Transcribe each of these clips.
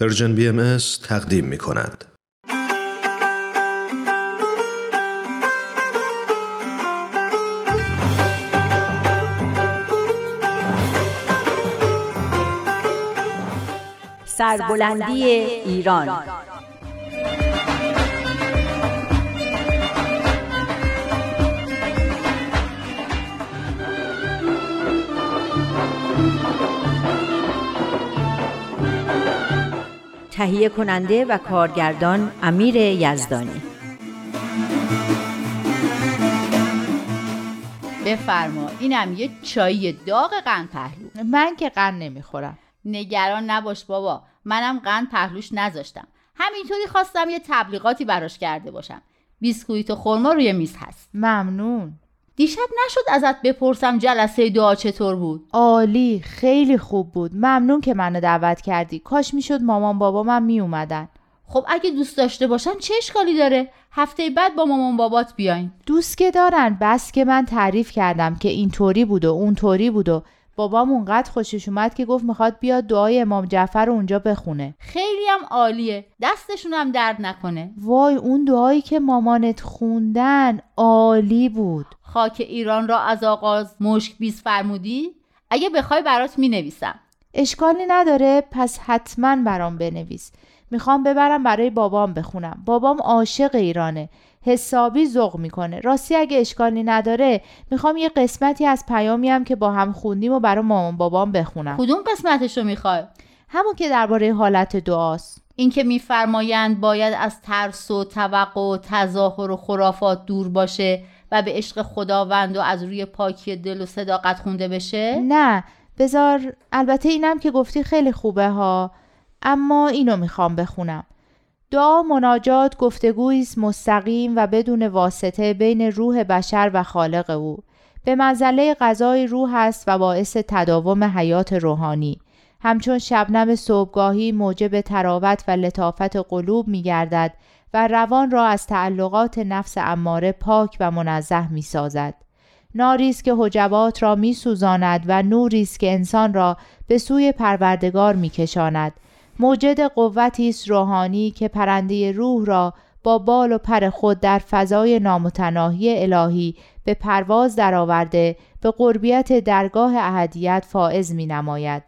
پرژن بی ام تقدیم می کند. سربلندی ایران تهیه کننده و کارگردان امیر یزدانی. بفرما اینم یه چای داغ قند پهلو. من که قند نمی‌خورم. نگران نباش بابا منم قند پهلوش نذاشتم. همینطوری خواستم یه تبلیغاتی براش کرده باشم. بیسکویت و خورما روی میز هست. ممنون. دیشب نشد ازت بپرسم جلسه دعا چطور بود؟ عالی خیلی خوب بود. ممنون که منو دعوت کردی. کاش می‌شد مامان بابا من می اومدن خب اگه دوست داشته باشن چه اشکالی داره؟ هفته بعد با مامان بابات بیاین. دوست که دارن بس که من تعریف کردم که اینطوری بود و اونطوری بود و بابام اونقدر خوشش اومد که گفت می‌خواد بیاد دعای امام جعفر رو اونجا بخونه. خیلی هم عالیه. دستشون هم درد نکنه. وای اون دعایی که مامانت خوندن عالی بود. خاک ایران را از آغاز مشک بیز فرمودی؟ اگه بخوای برات می‌نویسم. اشکالی نداره پس حتما برام بنویس. می‌خوام ببرم برای بابام بخونم. بابام عاشق ایرانه. حسابی ذوق می‌کنه. راستی اگه اشکالی نداره می‌خوام یه قسمتی از پیامی هم که با هم خوندیم و برای مامان بابام بخونم. کدوم قسمتش رو می‌خوای؟ همون که درباره حالت دعاست. اینکه میفرمایند باید از ترس و توقع و تظاهر و خرافات دور باشه و به عشق خداوند و از روی پاکی دل و صداقت خونده بشه؟ نه. بذار البته اینم که گفتی خیلی خوبه ها اما اینو می‌خوام بخونم. دعا مناجات گفتگویی است مستقیم و بدون واسطه بین روح بشر و خالق او. به منزله غذای روح است و باعث تداوم حیات روحانی. همچون شبنم صبحگاهی موجب تراوت و لطافت قلوب می گردد و روان را از تعلقات نفس اماره پاک و منزه می سازد. ناری است که حجبات را می سوزاند و نوری است که انسان را به سوی پروردگار می کشاند موجد قوتی است روحانی که پرنده روح را با بال و پر خود در فضای نامتناهی الهی به پرواز درآورده به قربیت درگاه اهدیت فائز می نماید.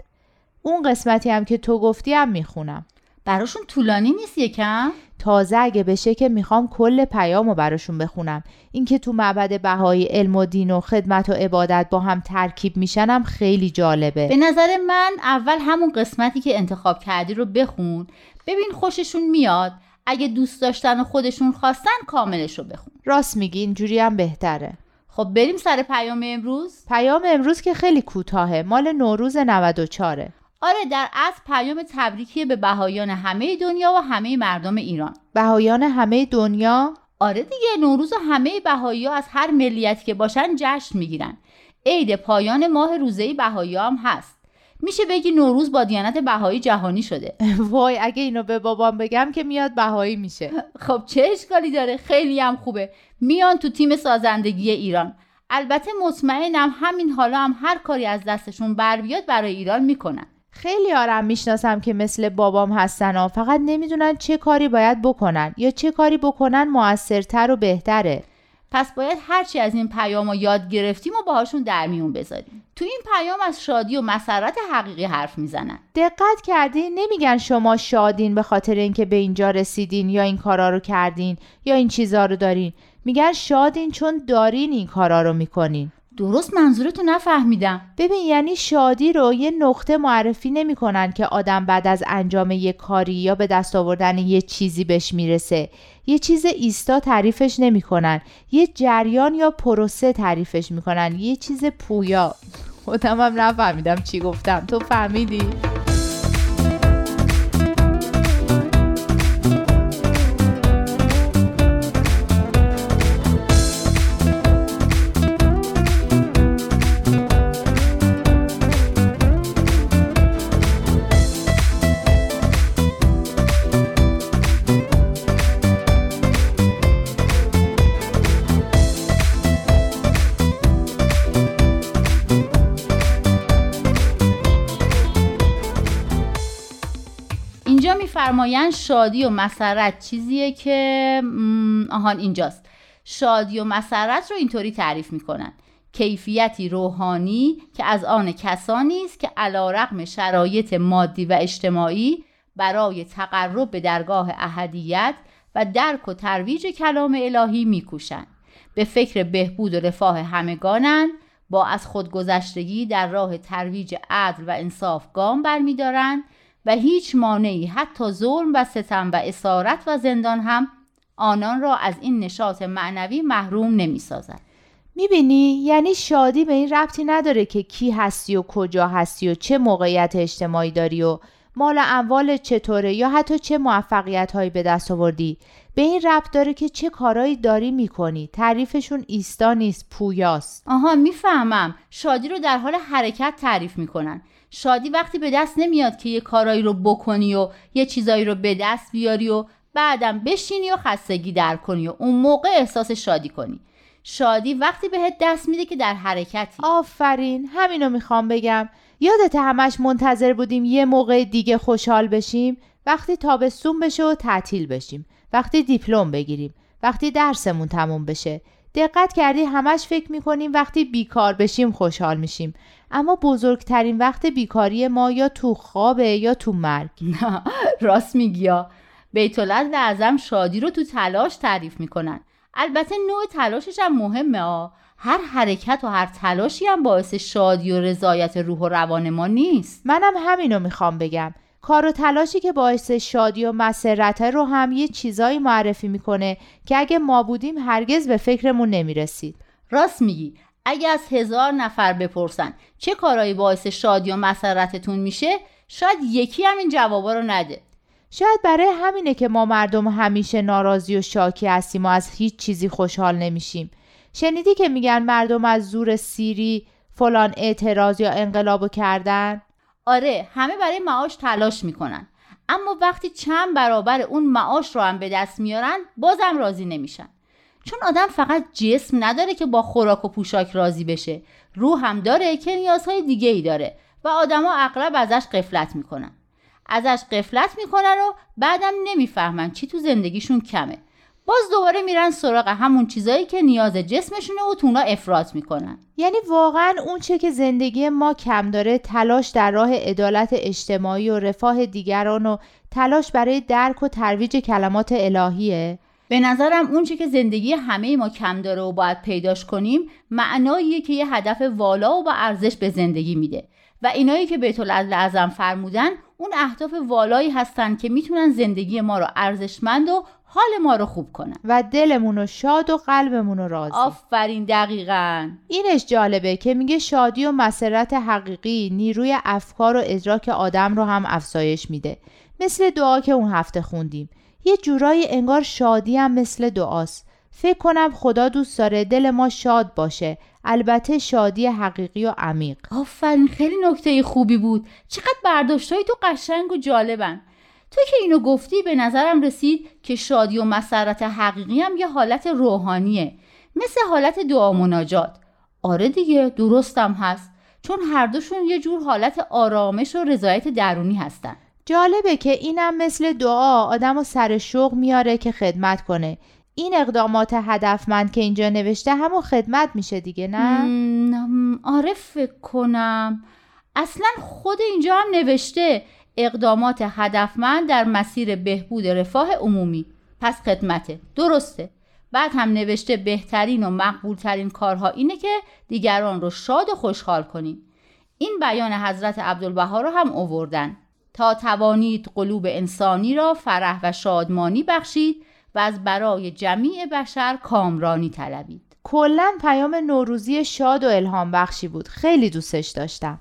اون قسمتی هم که تو گفتی هم می‌خونم براشون طولانی نیست یکم؟ تازه اگه بشه که می‌خوام کل پیام رو براشون بخونم. اینکه تو معبد بهایی علم و دین و خدمت و عبادت با هم ترکیب میشنم خیلی جالبه. به نظر من اول همون قسمتی که انتخاب کردی رو بخون. ببین خوششون میاد. اگه دوست داشتن و خودشون خواستن کاملش رو بخون. راست میگی اینجوری هم بهتره. خب بریم سر پیام امروز. پیام امروز که خیلی کوتاهه. مال نوروز 94 آره در اصل پیام تبریکی به بهایان همه دنیا و همه مردم ایران. بهایان همه دنیا؟ آره دیگه نوروز و همه بهایی از هر ملیتی که باشن جشن می‌گیرن. عید پایان ماه روزه بهایی هم هست. میشه بگی نوروز با دیانت بهایی جهانی شده. وای اگه اینو به بابام بگم که میاد بهایی میشه. خب چه اشکالی داره؟ خیلی هم خوبه. میان تو تیم سازندگی ایران. البته مطمئنم همین حالا هم هر کاری از دستشون بر بیاد برای ایران می‌کنن. خیلی آرم می‌شناسم که مثل بابام هستن و فقط نمی‌دونن چه کاری باید بکنن یا چه کاری بکنن موثرتر و بهتره. پس باید هرچی از این پیام رو یاد گرفتیم و باهاشون در میون بذاریم. تو این پیام از شادی و مسرت حقیقی حرف می‌زنن. دقت کردین نمیگن شما شادین به خاطر اینکه به اینجا رسیدین یا این کارا رو کردین یا این چیزا رو دارین. میگن شادین چون دارین این کارا رو می‌کنین. درست منظورتو نفهمیدم. ببین یعنی شادی رو یه نقطه معرفی نمی‌کنن که آدم بعد از انجام یه کاری یا به دست آوردن یه چیزی بهش می‌رسه. یه چیز ایستا تعریفش نمی‌کنن. یه جریان یا پروسه تعریفش می‌کنن. یه چیز پویا. خودم هم نفهمیدم چی گفتم. تو فهمیدی؟ میفرمایند شادی و مسرت چیزیه که آهان اینجاست. شادی و مسرت رو اینطوری تعریف می‌کنن. کیفیتی روحانی که از آن کسانی است که علا رقم شرایط مادی و اجتماعی برای تقرب به درگاه اهدیت و درک و ترویج کلام الهی میکوشند. به فکر بهبود و رفاه همگانند با از خودگذشتگی در راه ترویج عدل و انصاف گام برمیدارند و هیچ مانعی حتی ظلم و ستم و اسارت و زندان هم آنان را از این نشاط معنوی محروم نمی سازد. می‌بینی یعنی شادی به این ربطی نداره که کی هستی و کجا هستی و چه موقعیت اجتماعی داری و مال اموال چطوره یا حتی چه موفقیت هایی به دست آوردی؟ به این ربط داره که چه کارایی داری می‌کنی؟ تعریفشون ایستا نیست پویاست. آها می‌فهمم. شادی رو در حال حرکت تعریف می‌کنن. شادی وقتی به دست نمیاد که یه کارایی رو بکنی و یه چیزایی رو به دست بیاری و بعدم بشینی و خستگی در کنی و اون موقع احساس شادی کنی. شادی وقتی بهت دست میده که در حرکتی. آفرین همینو می‌خوام بگم. یادت همش منتظر بودیم یه موقع دیگه خوشحال بشیم؟ وقتی تابستون بشه و تعطیل بشیم. وقتی دیپلم بگیریم. وقتی درسمون تموم بشه. دقت کردی همش فکر می‌کنیم وقتی بیکار بشیم خوشحال میشیم. اما بزرگترین وقت بیکاری ما یا تو خوابه یا تو مرگ. نه راست میگی یا بیت اعظم شادی رو تو تلاش تعریف می‌کنن. البته نوع تلاشش هم مهمه ها هر حرکت و هر تلاشی هم باعث شادی و رضایت روح و روان ما نیست. منم همینو می‌خوام بگم. کار و تلاشی که باعث شادی و مسرته رو هم یه چیزایی معرفی می‌کنه که اگه ما بودیم هرگز به فکرمون نمی‌رسید. راست میگی. اگه از هزار نفر بپرسن چه کارایی باعث شادی و مسرتتون میشه شاید یکی هم این جوابا رو نده. شاید برای همینه که ما مردم همیشه ناراضی و شاکی هستیم و از هیچ چیزی خوشحال نمیشیم. شنیدی که میگن مردم از زور سیری فلان اعتراض یا انقلابو کردن؟ آره همه برای معاش تلاش می‌کنن. اما وقتی چند برابر اون معاش رو هم به دست میارن بازم راضی نمیشن. چون آدم فقط جسم نداره که با خوراک و پوشاک راضی بشه. روح هم داره که نیازهای دیگه ای داره و آدما اغلب ازش قفلت می‌کنن. ازش قفلت می‌کنن و بعدم نمی‌فهمن چی تو زندگیشون کمه. باز دوباره میرن سراغ همون چیزایی که نیاز جسمشونه و تونا افراط می‌کنن. یعنی واقعا اون چه که زندگی ما کم داره تلاش در راه عدالت اجتماعی و رفاه دیگران و تلاش برای درک و ترویج کلمات الهیه. به نظرم اون چه که زندگی همه ما کم داره و باید پیداش کنیم معناییه که یه هدف والا و با ارزش به زندگی میده. و اینایی که بیت اعظم فرمودن اون اهداف والایی هستن که می‌تونن زندگی ما رو ارزشمند و حال ما رو خوب کنن. و دلمون رو شاد و قلبمون رو راضی. آفرین دقیقا. اینش جالبه که میگه شادی و مسرت حقیقی نیروی افکار و ادراک آدم رو هم افزایش میده. مثل دعا که اون هفته خوندیم. یه جورایی انگار شادی هم مثل دعاست. فکر کنم خدا دوست داره دل ما شاد باشه. البته شادی حقیقی و عمیق. آفرین خیلی نکته خوبی بود. چقدر برداشتهای تو قشنگ و جالبن. تو که اینو گفتی به نظرم رسید که شادی و مسرت حقیقی هم یه حالت روحانیه. مثل حالت دعا مناجات. آره دیگه درستم هست. چون هر دوشون یه جور حالت آرامش و رضایت درونی هستن. جالبه که اینم مثل دعا آدم و سر شوق میاره که خدمت کنه. این اقدامات هدفمند که اینجا نوشته همون خدمت میشه دیگه نه؟ آره فکر کنم. اصلا خود اینجا هم نوشته اقدامات هدفمند در مسیر بهبود رفاه عمومی. پس خدمته. درسته. بعد هم نوشته بهترین و مقبولترین کارها اینه که دیگران رو شاد و خوشحال کنیم. این بیان حضرت عبدالبها رو هم اووردن تا توانید قلوب انسانی را فرح و شادمانی بخشید و از برای جمیع بشر کامرانی طلبید. کلا پیام نوروزی شاد و الهام بخشی بود. خیلی دوستش داشتم.